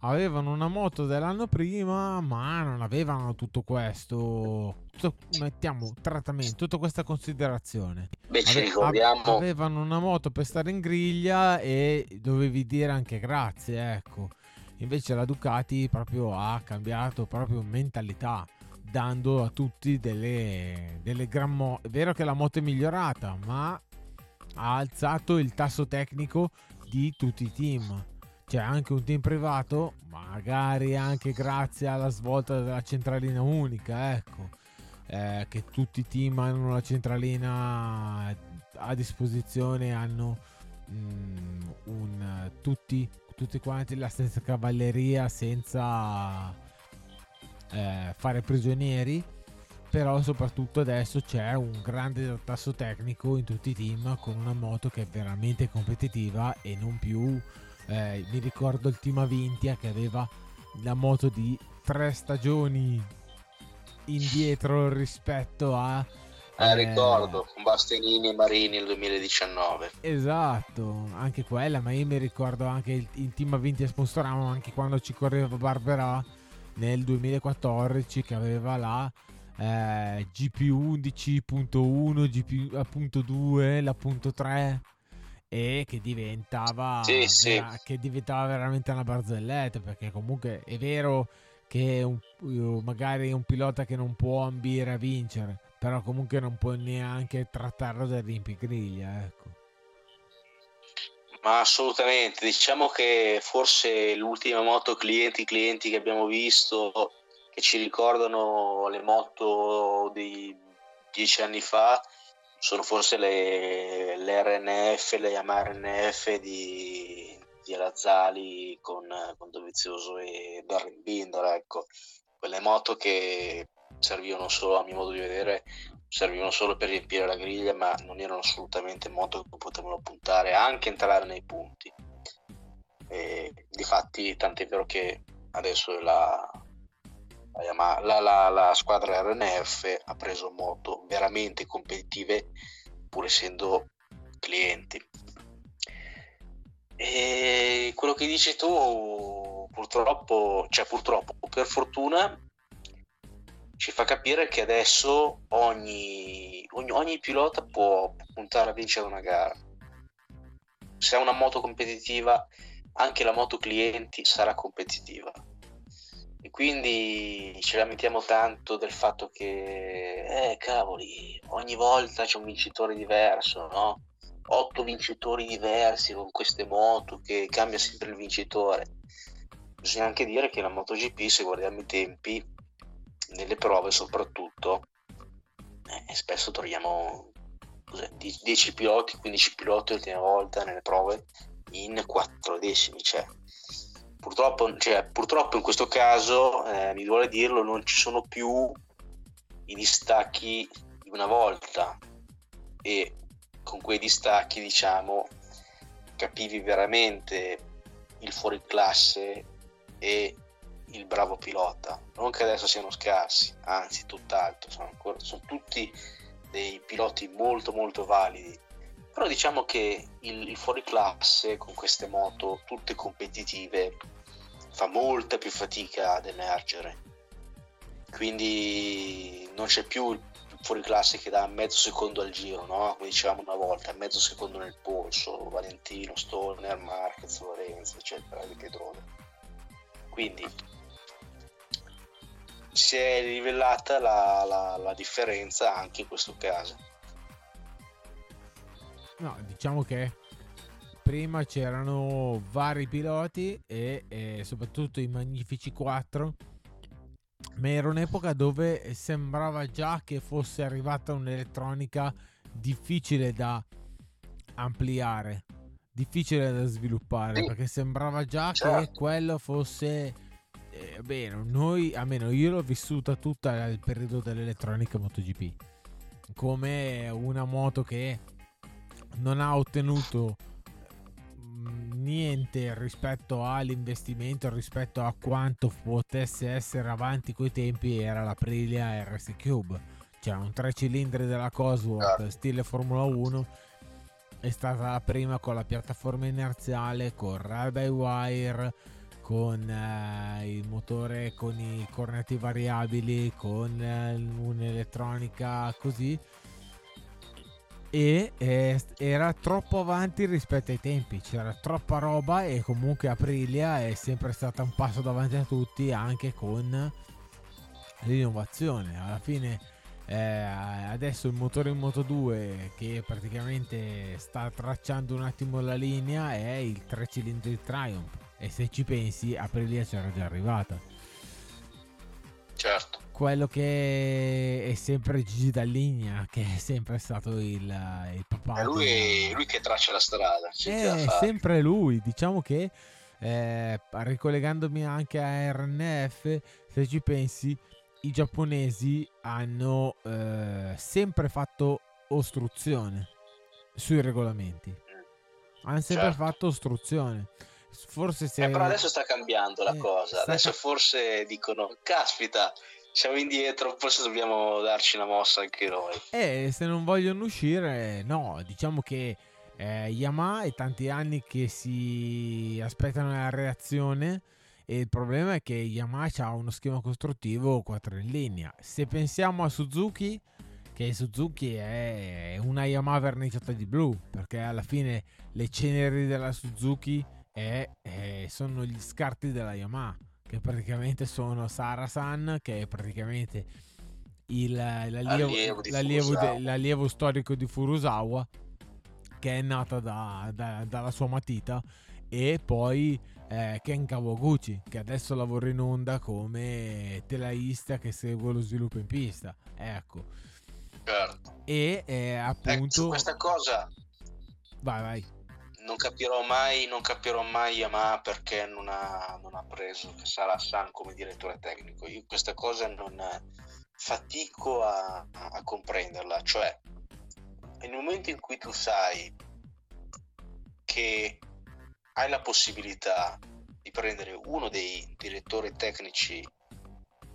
avevano una moto dell'anno prima, ma non avevano tutto questo, tutto, mettiamo trattamento, tutta questa considerazione. Beh, ci Ave, ricordiamo. Avevano una moto per stare in griglia e dovevi dire anche grazie, ecco. Invece la Ducati proprio ha cambiato proprio mentalità dando a tutti delle, delle gran moto. È vero che la moto è migliorata, ma ha alzato il tasso tecnico di tutti i team. C'è anche un team privato, magari anche grazie alla svolta della centralina unica, ecco, eh, che tutti i team hanno la centralina a disposizione, hanno mm, un, tutti, tutti quanti la stessa cavalleria senza eh, fare prigionieri però soprattutto adesso c'è un grande tasso tecnico in tutti i team con una moto che è veramente competitiva e non più eh, mi ricordo il team Avintia che aveva la moto di tre stagioni indietro rispetto a eh, eh, ricordo con Bastianini e Marini nel 2019 esatto anche quella ma io mi ricordo anche il, il team Avintia sponsoravano anche quando ci correva Barbera nel 2014 che aveva la eh, GP 11.1, GP.2, la punto 3 e che diventava, sì, sì. che diventava veramente una barzelletta perché comunque è vero che un, magari è un pilota che non può ambire a vincere però comunque non può neanche trattarlo da rimpicgriglia ecco ma assolutamente diciamo che forse l'ultima moto clienti clienti che abbiamo visto che ci ricordano le moto di dieci anni fa sono forse le, le RNF, le Yamaha RNF di, di Alazzali con, con Dovizioso e Darren Binder, ecco, quelle moto che servivano solo, a mio modo di vedere, servivano solo per riempire la griglia, ma non erano assolutamente moto che potevano puntare anche entrare nei punti. E, difatti, tant'è vero che adesso la, Yamaha, la, la, la squadra RNF ha preso moto veramente competitive pur essendo clienti. E quello che dici tu purtroppo, cioè purtroppo, per fortuna ci fa capire che adesso ogni, ogni, ogni pilota può puntare a vincere una gara. Se ha una moto competitiva, anche la moto clienti sarà competitiva e quindi ci lamentiamo tanto del fatto che, eh cavoli, ogni volta c'è un vincitore diverso, no? Otto vincitori diversi con queste moto che cambia sempre il vincitore. Bisogna anche dire che la MotoGP, se guardiamo i tempi, nelle prove soprattutto, eh, spesso troviamo 10 piloti, 15 piloti l'ultima volta nelle prove in 4 decimi, cioè purtroppo, cioè, purtroppo in questo caso, eh, mi vuole dirlo, non ci sono più i distacchi di una volta. E con quei distacchi diciamo capivi veramente il fuori classe e il bravo pilota. Non che adesso siano scarsi anzi tutt'altro sono, ancora, sono tutti dei piloti molto molto validi. Però diciamo che il, il fuoriclasse con queste moto tutte competitive fa molta più fatica ad emergere. Quindi non c'è più il fuori classe che dà mezzo secondo al giro, no? come dicevamo una volta, mezzo secondo nel polso, Valentino, Stoner, Marquez, Lorenzo, eccetera, di Pedrone. Quindi si è rivelata la, la, la differenza anche in questo caso. No, diciamo che prima c'erano vari piloti e, e, soprattutto i magnifici 4 ma era un'epoca dove sembrava già che fosse arrivata un'elettronica difficile da ampliare difficile da sviluppare sì. perché sembrava già certo. che quello fosse eh, bene noi almeno io l'ho vissuta tutta il periodo dell'elettronica MotoGP come una moto che non ha ottenuto niente rispetto all'investimento, rispetto a quanto potesse essere avanti coi tempi, era la Aprilia RS Cube. Cioè un tre cilindri della Cosworth ah. stile Formula 1 è stata la prima con la piattaforma inerziale, con rail by wire, con eh, il motore con i cornetti variabili, con eh, un'elettronica così e eh, era troppo avanti rispetto ai tempi, c'era troppa roba e comunque Aprilia è sempre stata un passo davanti a tutti anche con l'innovazione. Alla fine eh, adesso il motore in Moto 2 che praticamente sta tracciando un attimo la linea è il 3 cilindri Triumph e se ci pensi Aprilia c'era già arrivata. Certo quello che è sempre Gigi Dalligna, che è sempre stato il, il papà. È lui, lui, che traccia la strada. È sempre lui, diciamo che eh, ricollegandomi anche a RNF, se ci pensi, i giapponesi hanno eh, sempre fatto ostruzione sui regolamenti. Hanno sempre certo. fatto ostruzione. Forse se... Eh, però adesso sta cambiando la eh, cosa. Adesso ca- forse dicono, caspita, siamo indietro, forse dobbiamo darci una mossa anche noi. Eh, se non vogliono uscire, no, diciamo che eh, Yamaha è tanti anni che si aspettano la reazione e il problema è che Yamaha ha uno schema costruttivo 4 in linea. Se pensiamo a Suzuki, che Suzuki è una Yamaha verniciata di blu, perché alla fine le ceneri della Suzuki è, è, sono gli scarti della Yamaha che praticamente sono Sarasan, che è praticamente il, l'allievo, l'allievo, l'allievo, de, l'allievo, storico di Furusawa, che è nata da, da, dalla sua matita, e poi eh, Ken Kawaguchi, che adesso lavora in onda come telaista che segue lo sviluppo in pista. Ecco. Certo. E eh, appunto... Ecco, questa cosa... Vai, vai non capirò mai, non capirò mai Yamaha perché non ha, non ha preso Sara San come direttore tecnico. Io questa cosa non fatico a, a comprenderla. Cioè, nel momento in cui tu sai che hai la possibilità di prendere uno dei direttori tecnici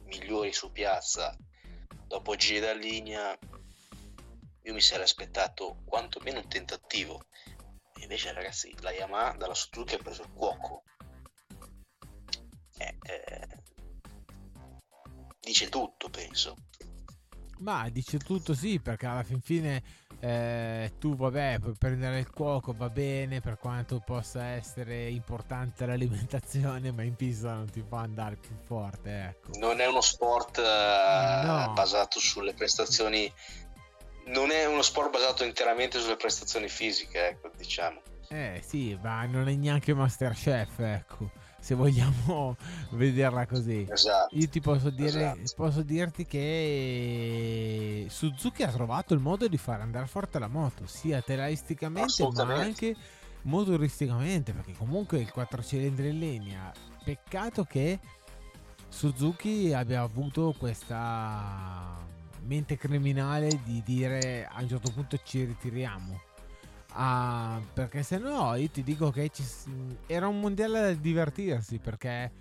migliori su piazza dopo giri da linea, io mi sarei aspettato quantomeno un tentativo invece ragazzi la Yamaha dalla Suzuki ha preso il cuoco eh, eh, dice tutto penso ma dice tutto sì perché alla fin fine eh, tu vabbè puoi prendere il cuoco va bene per quanto possa essere importante l'alimentazione ma in pista non ti fa andare più forte ecco. non è uno sport eh, no. basato sulle prestazioni non è uno sport basato interamente sulle prestazioni fisiche, ecco, diciamo. Eh sì, ma non è neanche Masterchef, ecco, se vogliamo vederla così. Esatto. Io ti posso, dire, esatto. posso dirti che Suzuki ha trovato il modo di far andare forte la moto, sia telaisticamente ma anche motoristicamente, perché comunque il 4 cilindri in linea. Peccato che Suzuki abbia avuto questa mente criminale di dire a un certo punto ci ritiriamo. Ah, perché se no io ti dico che ci, era un mondiale da divertirsi perché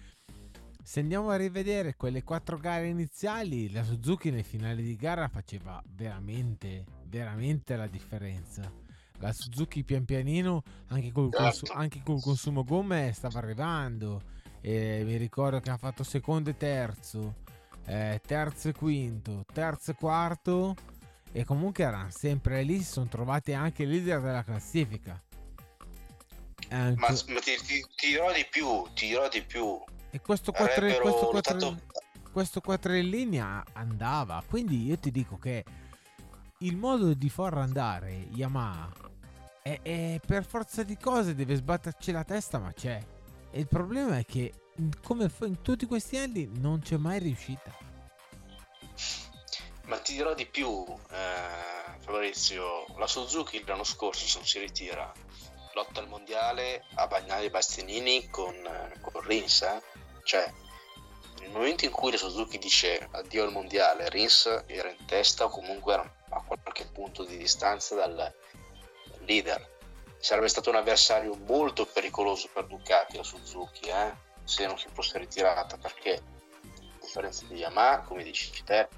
se andiamo a rivedere quelle quattro gare iniziali la Suzuki nel finale di gara faceva veramente veramente la differenza la Suzuki pian pianino anche col, certo. consu- anche col consumo gomme stava arrivando. E mi ricordo che ha fatto secondo e terzo, eh, terzo e quinto, terzo e quarto e comunque erano sempre lì, si sono trovati anche leader della classifica. Anche... Ma, ma ti, ti, ti, dirò di più, ti dirò di più. E questo 4, questo 4, questo 4 in linea andava, quindi io ti dico che il modo di far andare Yamaha è, è per forza di cose deve sbatterci la testa, ma c'è. E il problema è che come in tutti questi anni non c'è mai riuscita. Ma ti dirò di più, eh, Fabrizio, la Suzuki l'anno scorso se non si ritira lotta al mondiale a Bagnali e Bastianini con, con Rins, eh? cioè nel momento in cui la Suzuki dice addio al mondiale, Rins era in testa o comunque era a qualche punto di distanza dal, dal leader. Sarebbe stato un avversario molto pericoloso per Ducati la Suzuki, eh? Se non fosse ritirata, perché a differenza di Yamaha, come dici te,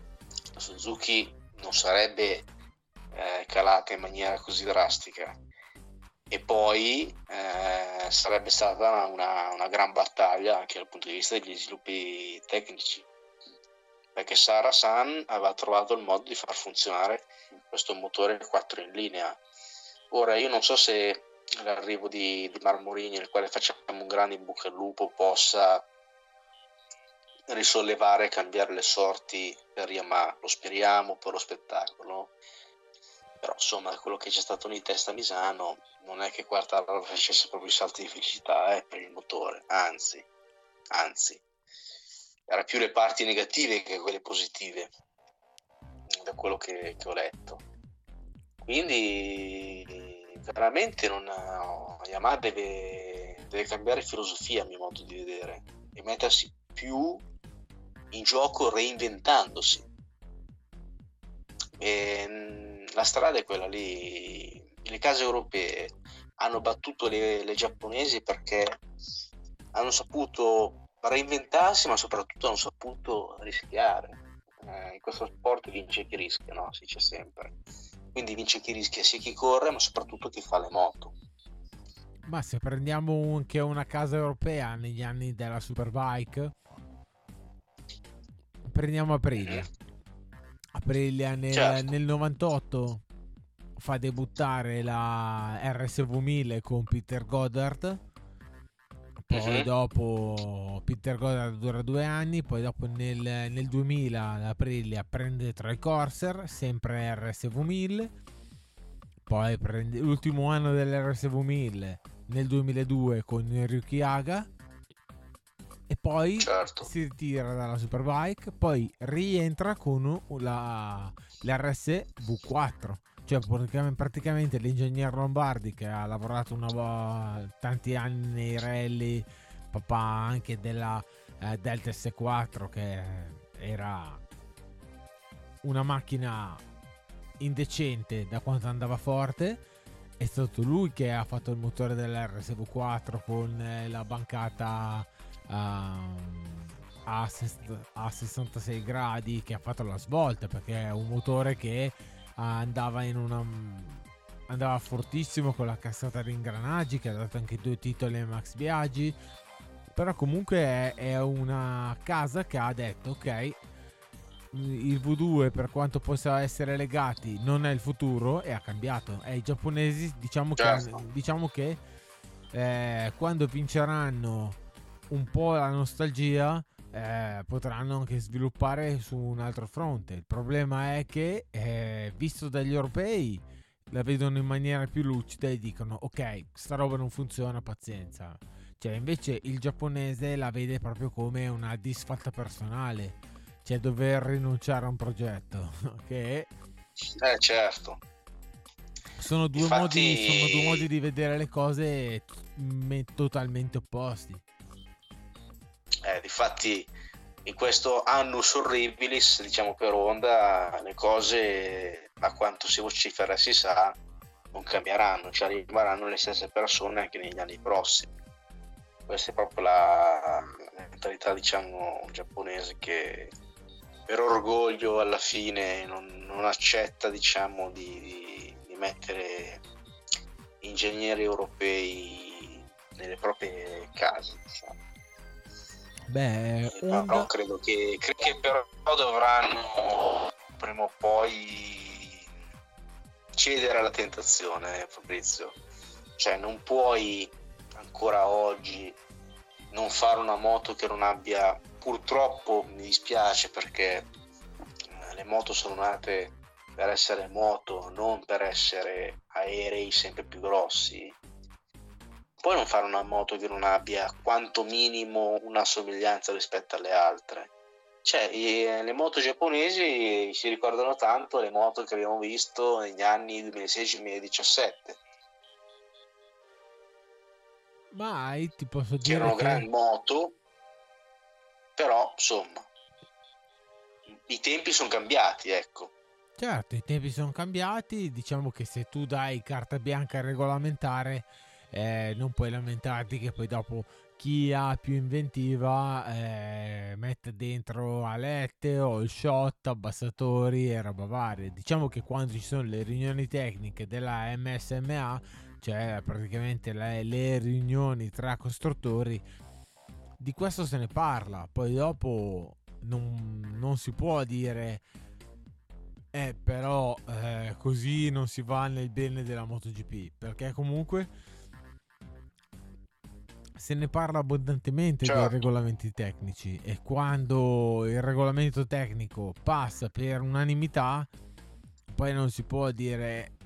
Suzuki non sarebbe eh, calata in maniera così drastica. E poi eh, sarebbe stata una, una, gran battaglia anche dal punto di vista degli sviluppi tecnici. Perché Sara San aveva trovato il modo di far funzionare questo motore 4 in linea. Ora io non so se l'arrivo di, di Marmorini nel quale facciamo un grande in bocca al lupo possa risollevare e cambiare le sorti per Yamaha lo speriamo per lo spettacolo. Però insomma quello che c'è stato in testa a Misano non è che Quartararo facesse proprio i salti di felicità eh, per il motore. Anzi anzi era più le parti negative che quelle positive da quello che, che ho letto. Quindi veramente non, no, Yamaha deve, deve cambiare filosofia a mio modo di vedere e mettersi più in gioco reinventandosi e, la strada è quella lì. Le case europee hanno battuto le, le giapponesi perché hanno saputo reinventarsi, ma soprattutto hanno saputo rischiare. Eh, in questo sport vince chi rischia, no? Si dice sempre. Quindi vince chi rischia sia chi corre, ma soprattutto chi fa le moto. Ma se prendiamo anche una casa europea negli anni della Superbike, prendiamo Aprilia. Mm-hmm. Aprilia nel, certo. nel 98 fa debuttare la RSV 1000 con Peter Goddard poi uh-huh. dopo Peter Goddard dura due anni poi dopo nel, nel 2000 l'Aprilia prende tra i Corsair sempre RSV 1000 poi prende l'ultimo anno dell'RSV 1000 nel 2002 con Ryuki Haga e poi certo. si ritira dalla Superbike, poi rientra con la, l'RS V4, cioè praticamente l'ingegner Lombardi che ha lavorato una, tanti anni nei rally, papà anche della eh, Delta S4 che era una macchina indecente da quanto andava forte è stato lui che ha fatto il motore dell'RSV4 con eh, la bancata a, a, a 66 gradi che ha fatto la svolta perché è un motore che andava in una andava fortissimo con la cassata di ingranaggi che ha dato anche due titoli a Max Biaggi però comunque è, è, una casa che ha detto ok il V2 per quanto possa essere legati non è il futuro e ha cambiato e i giapponesi diciamo che, certo. diciamo che eh, quando vinceranno un po' la nostalgia eh, potranno anche sviluppare su un altro fronte. Il problema è che, eh, visto dagli europei, la vedono in maniera più lucida e dicono: Ok, sta roba non funziona, pazienza. Cioè, invece il giapponese la vede proprio come una disfatta personale, cioè dover rinunciare a un progetto. che eh, certo. Sono due, Infatti... modi, sono due modi di vedere le cose totalmente opposti. Eh, difatti in questo annus horribilis, diciamo per Honda, le cose a quanto si vocifera si sa non cambieranno, ci arriveranno le stesse persone anche negli anni prossimi. Questa è proprio la, mentalità diciamo giapponese che per orgoglio alla fine non, non accetta diciamo di, di, di mettere ingegneri europei nelle proprie case. Diciamo. Beh, eh, Honda... però credo che, credo che però dovranno prima o poi cedere alla tentazione, Fabrizio. Cioè, non puoi ancora oggi non fare una moto che non abbia, purtroppo mi dispiace perché eh, le moto sono nate per essere moto, non per essere aerei sempre più grossi puoi non fare una moto che non abbia quanto minimo una somiglianza rispetto alle altre. Cioè, le moto giapponesi si ricordano tanto le moto che abbiamo visto negli anni 2016-2017. Mai ti posso dire. Erano che... grandi moto, però insomma, i tempi sono cambiati, ecco. Certo, i tempi sono cambiati. Diciamo che se tu dai carta bianca regolamentare eh, non puoi lamentarti che poi dopo chi ha più inventiva eh, mette dentro alette o il shot, abbassatori e roba varia. Diciamo che quando ci sono le riunioni tecniche della MSMA, cioè praticamente le, le riunioni tra costruttori, di questo se ne parla. Poi dopo non, non si può dire eh però eh, così non si va nel bene della MotoGP perché comunque se ne parla abbondantemente certo. dei regolamenti tecnici e quando il regolamento tecnico passa per unanimità, poi non si può dire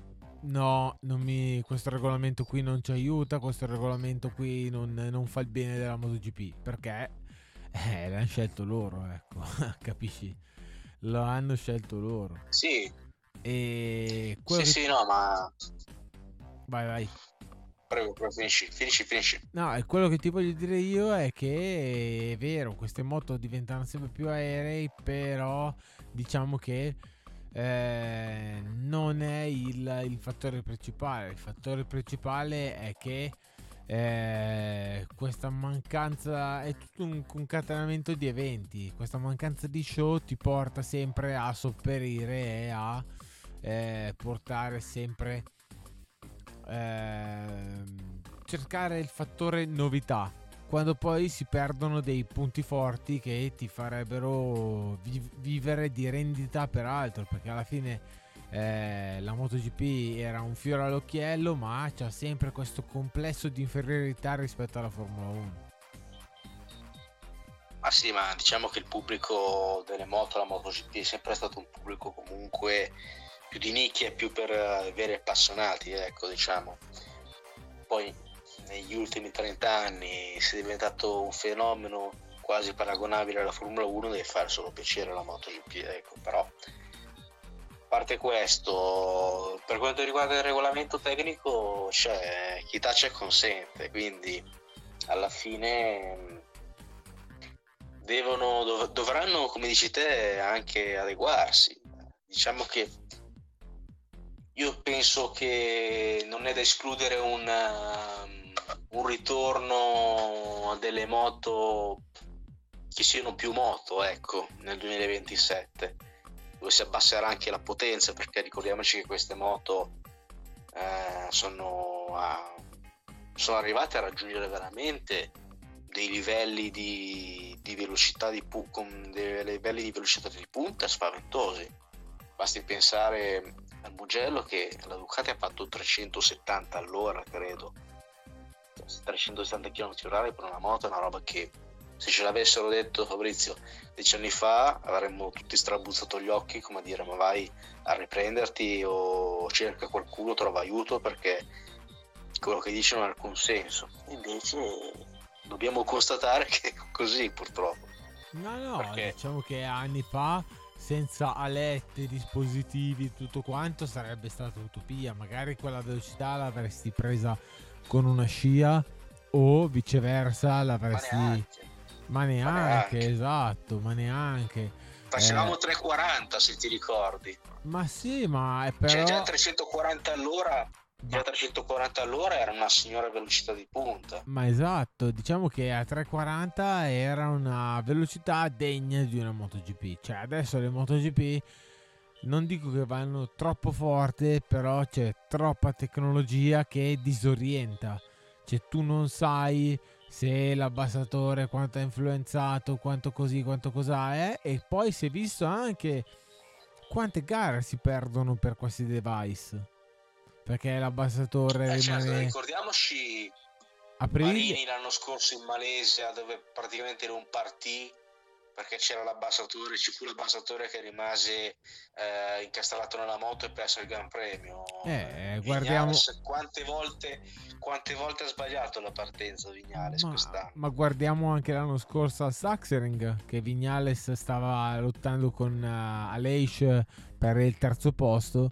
no, mi, questo regolamento qui non ci aiuta, questo regolamento qui non, non fa il bene della MotoGP, perché eh, l'hanno scelto loro, ecco, capisci? Lo hanno scelto loro. Sì. E sì, che... sì, no, ma... Vai, vai. Prego, finisci, finisci, finisci. No, e quello che ti voglio dire io è che è vero, queste moto diventano sempre più aerei, però diciamo che eh, non è il, il, fattore principale. Il fattore principale è che eh, questa mancanza è tutto un concatenamento di eventi. Questa mancanza di show ti porta sempre a sopperire e a eh, portare sempre Ehm, cercare il fattore novità quando poi si perdono dei punti forti che ti farebbero vi- vivere di rendita per altro perché alla fine eh, la MotoGP era un fiore all'occhiello ma c'ha sempre questo complesso di inferiorità rispetto alla Formula 1 ma sì ma diciamo che il pubblico delle moto la MotoGP è sempre stato un pubblico comunque più di nicchia, più per uh, veri appassionati, ecco, diciamo. Poi negli ultimi 30 anni si è diventato un fenomeno quasi paragonabile alla Formula 1, deve fare solo piacere alla MotoGP, ecco, però a parte questo, per quanto riguarda il regolamento tecnico, cioè, chi tace consente, quindi alla fine devono, dov- dovranno, come dici te, anche adeguarsi. Diciamo che io penso che non è da escludere un, um, un ritorno a delle moto che siano più moto, ecco, nel 2027, dove si abbasserà anche la potenza, perché ricordiamoci che queste moto eh, sono, a, sono arrivate a raggiungere veramente dei livelli di, di velocità di, con dei livelli di velocità di punta spaventosi. Basti pensare al Mugello che la Ducati ha fatto 370 all'ora credo. 370 km/h per una moto è una roba che se ce l'avessero detto Fabrizio dieci anni fa avremmo tutti strabuzzato gli occhi come a dire ma vai a riprenderti o cerca qualcuno trova aiuto perché quello che dice non ha alcun senso. Invece dobbiamo constatare che è così purtroppo. No no perché... diciamo che anni fa senza alette, dispositivi, tutto quanto sarebbe stata utopia. Magari quella velocità l'avresti presa con una scia o viceversa l'avresti... Ma neanche, ma neanche, ma neanche. esatto, ma neanche. Facevamo eh... 340 se ti ricordi. Ma sì, ma è però... Cioè già 340 all'ora Già 340 all'ora era una signora velocità di punta. Ma esatto, diciamo che a 340 era una velocità degna di una MotoGP. Cioè adesso le MotoGP non dico che vanno troppo forte, però c'è troppa tecnologia che disorienta. Cioè tu non sai se l'abbassatore quanto ha influenzato, quanto così, quanto cosa è e poi si è visto anche quante gare si perdono per questi device. Perché l'abbassatore eh rimane certo, ricordiamoci Aprili... Marini l'anno scorso in Malesia dove praticamente non partì perché c'era l'abbassatore, ci fu l'abbassatore che rimase eh, incastrato nella moto e perse il Gran Premio. Eh, guardiamo... Vignales, quante, volte, quante volte ha sbagliato la partenza Vignales ma, quest'anno? Ma guardiamo anche l'anno scorso al Sachsenring che Vignales stava lottando con uh, Aleix per il terzo posto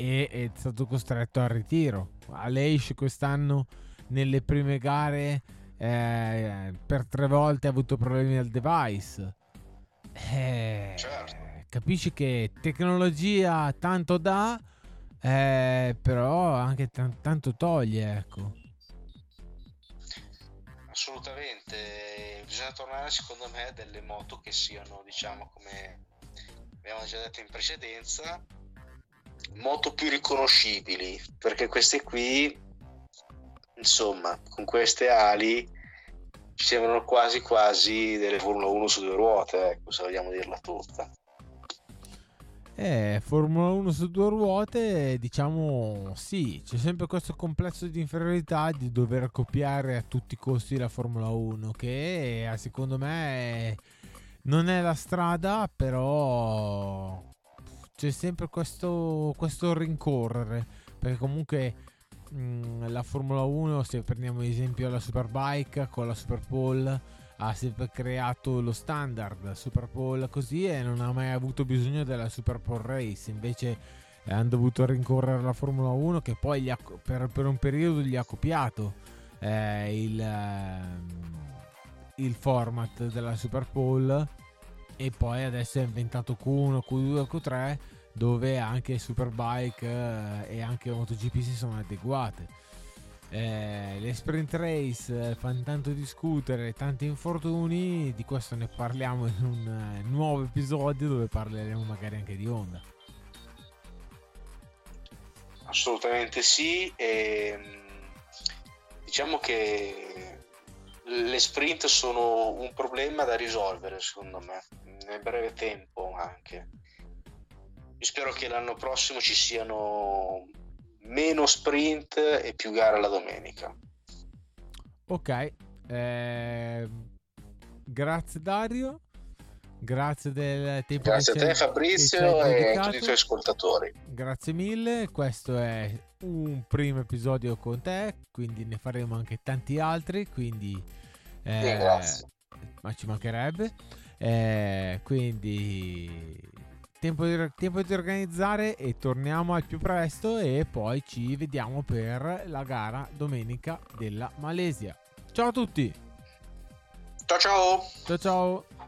e è stato costretto al ritiro. Aleix quest'anno nelle prime gare eh, per tre volte ha avuto problemi al device eh, certo. Capisci che tecnologia tanto dà, eh, però anche t- tanto toglie, ecco. Assolutamente, bisogna tornare secondo me a delle moto che siano, diciamo, come abbiamo già detto in precedenza, moto più riconoscibili, perché queste qui, insomma, con queste ali sembrano quasi quasi delle Formula 1 su due ruote, ecco, se vogliamo dirla tutta. Eh, Formula 1 su due ruote, diciamo sì, c'è sempre questo complesso di inferiorità di dover copiare a tutti i costi la Formula 1, che eh, secondo me non è la strada, però c'è sempre questo, questo rincorrere, perché comunque Mm, la Formula 1, se prendiamo ad esempio la Superbike con la Super Bowl, ha sempre creato lo standard Super Bowl così e non ha mai avuto bisogno della Super Bowl Race. Invece eh, hanno dovuto rincorrere la Formula 1 che poi ha, per, per, un periodo gli ha copiato eh, il, eh, il format della Super Bowl e poi adesso ha inventato Q1, Q2, Q3 dove anche Superbike eh, e anche MotoGP si sono adeguate. Eh, le sprint race eh, fanno tanto discutere, tanti infortuni, di questo ne parliamo in un uh, nuovo episodio dove parleremo magari anche di Honda. Assolutamente sì, e, ehm, diciamo che le sprint sono un problema da risolvere secondo me, nel breve tempo anche io spero che l'anno prossimo ci siano meno sprint e più gare la domenica. Ok, eh, grazie Dario. Grazie del tempo Grazie a te Fabrizio e a tutti i tuoi ascoltatori. Grazie mille, questo è un primo episodio con te, quindi ne faremo anche tanti altri, quindi eh, ma ci mancherebbe. Eh, quindi tempo di, tempo di organizzare e torniamo al più presto e poi ci vediamo per la gara domenica della Malesia. Ciao a tutti! Ciao ciao! Ciao ciao!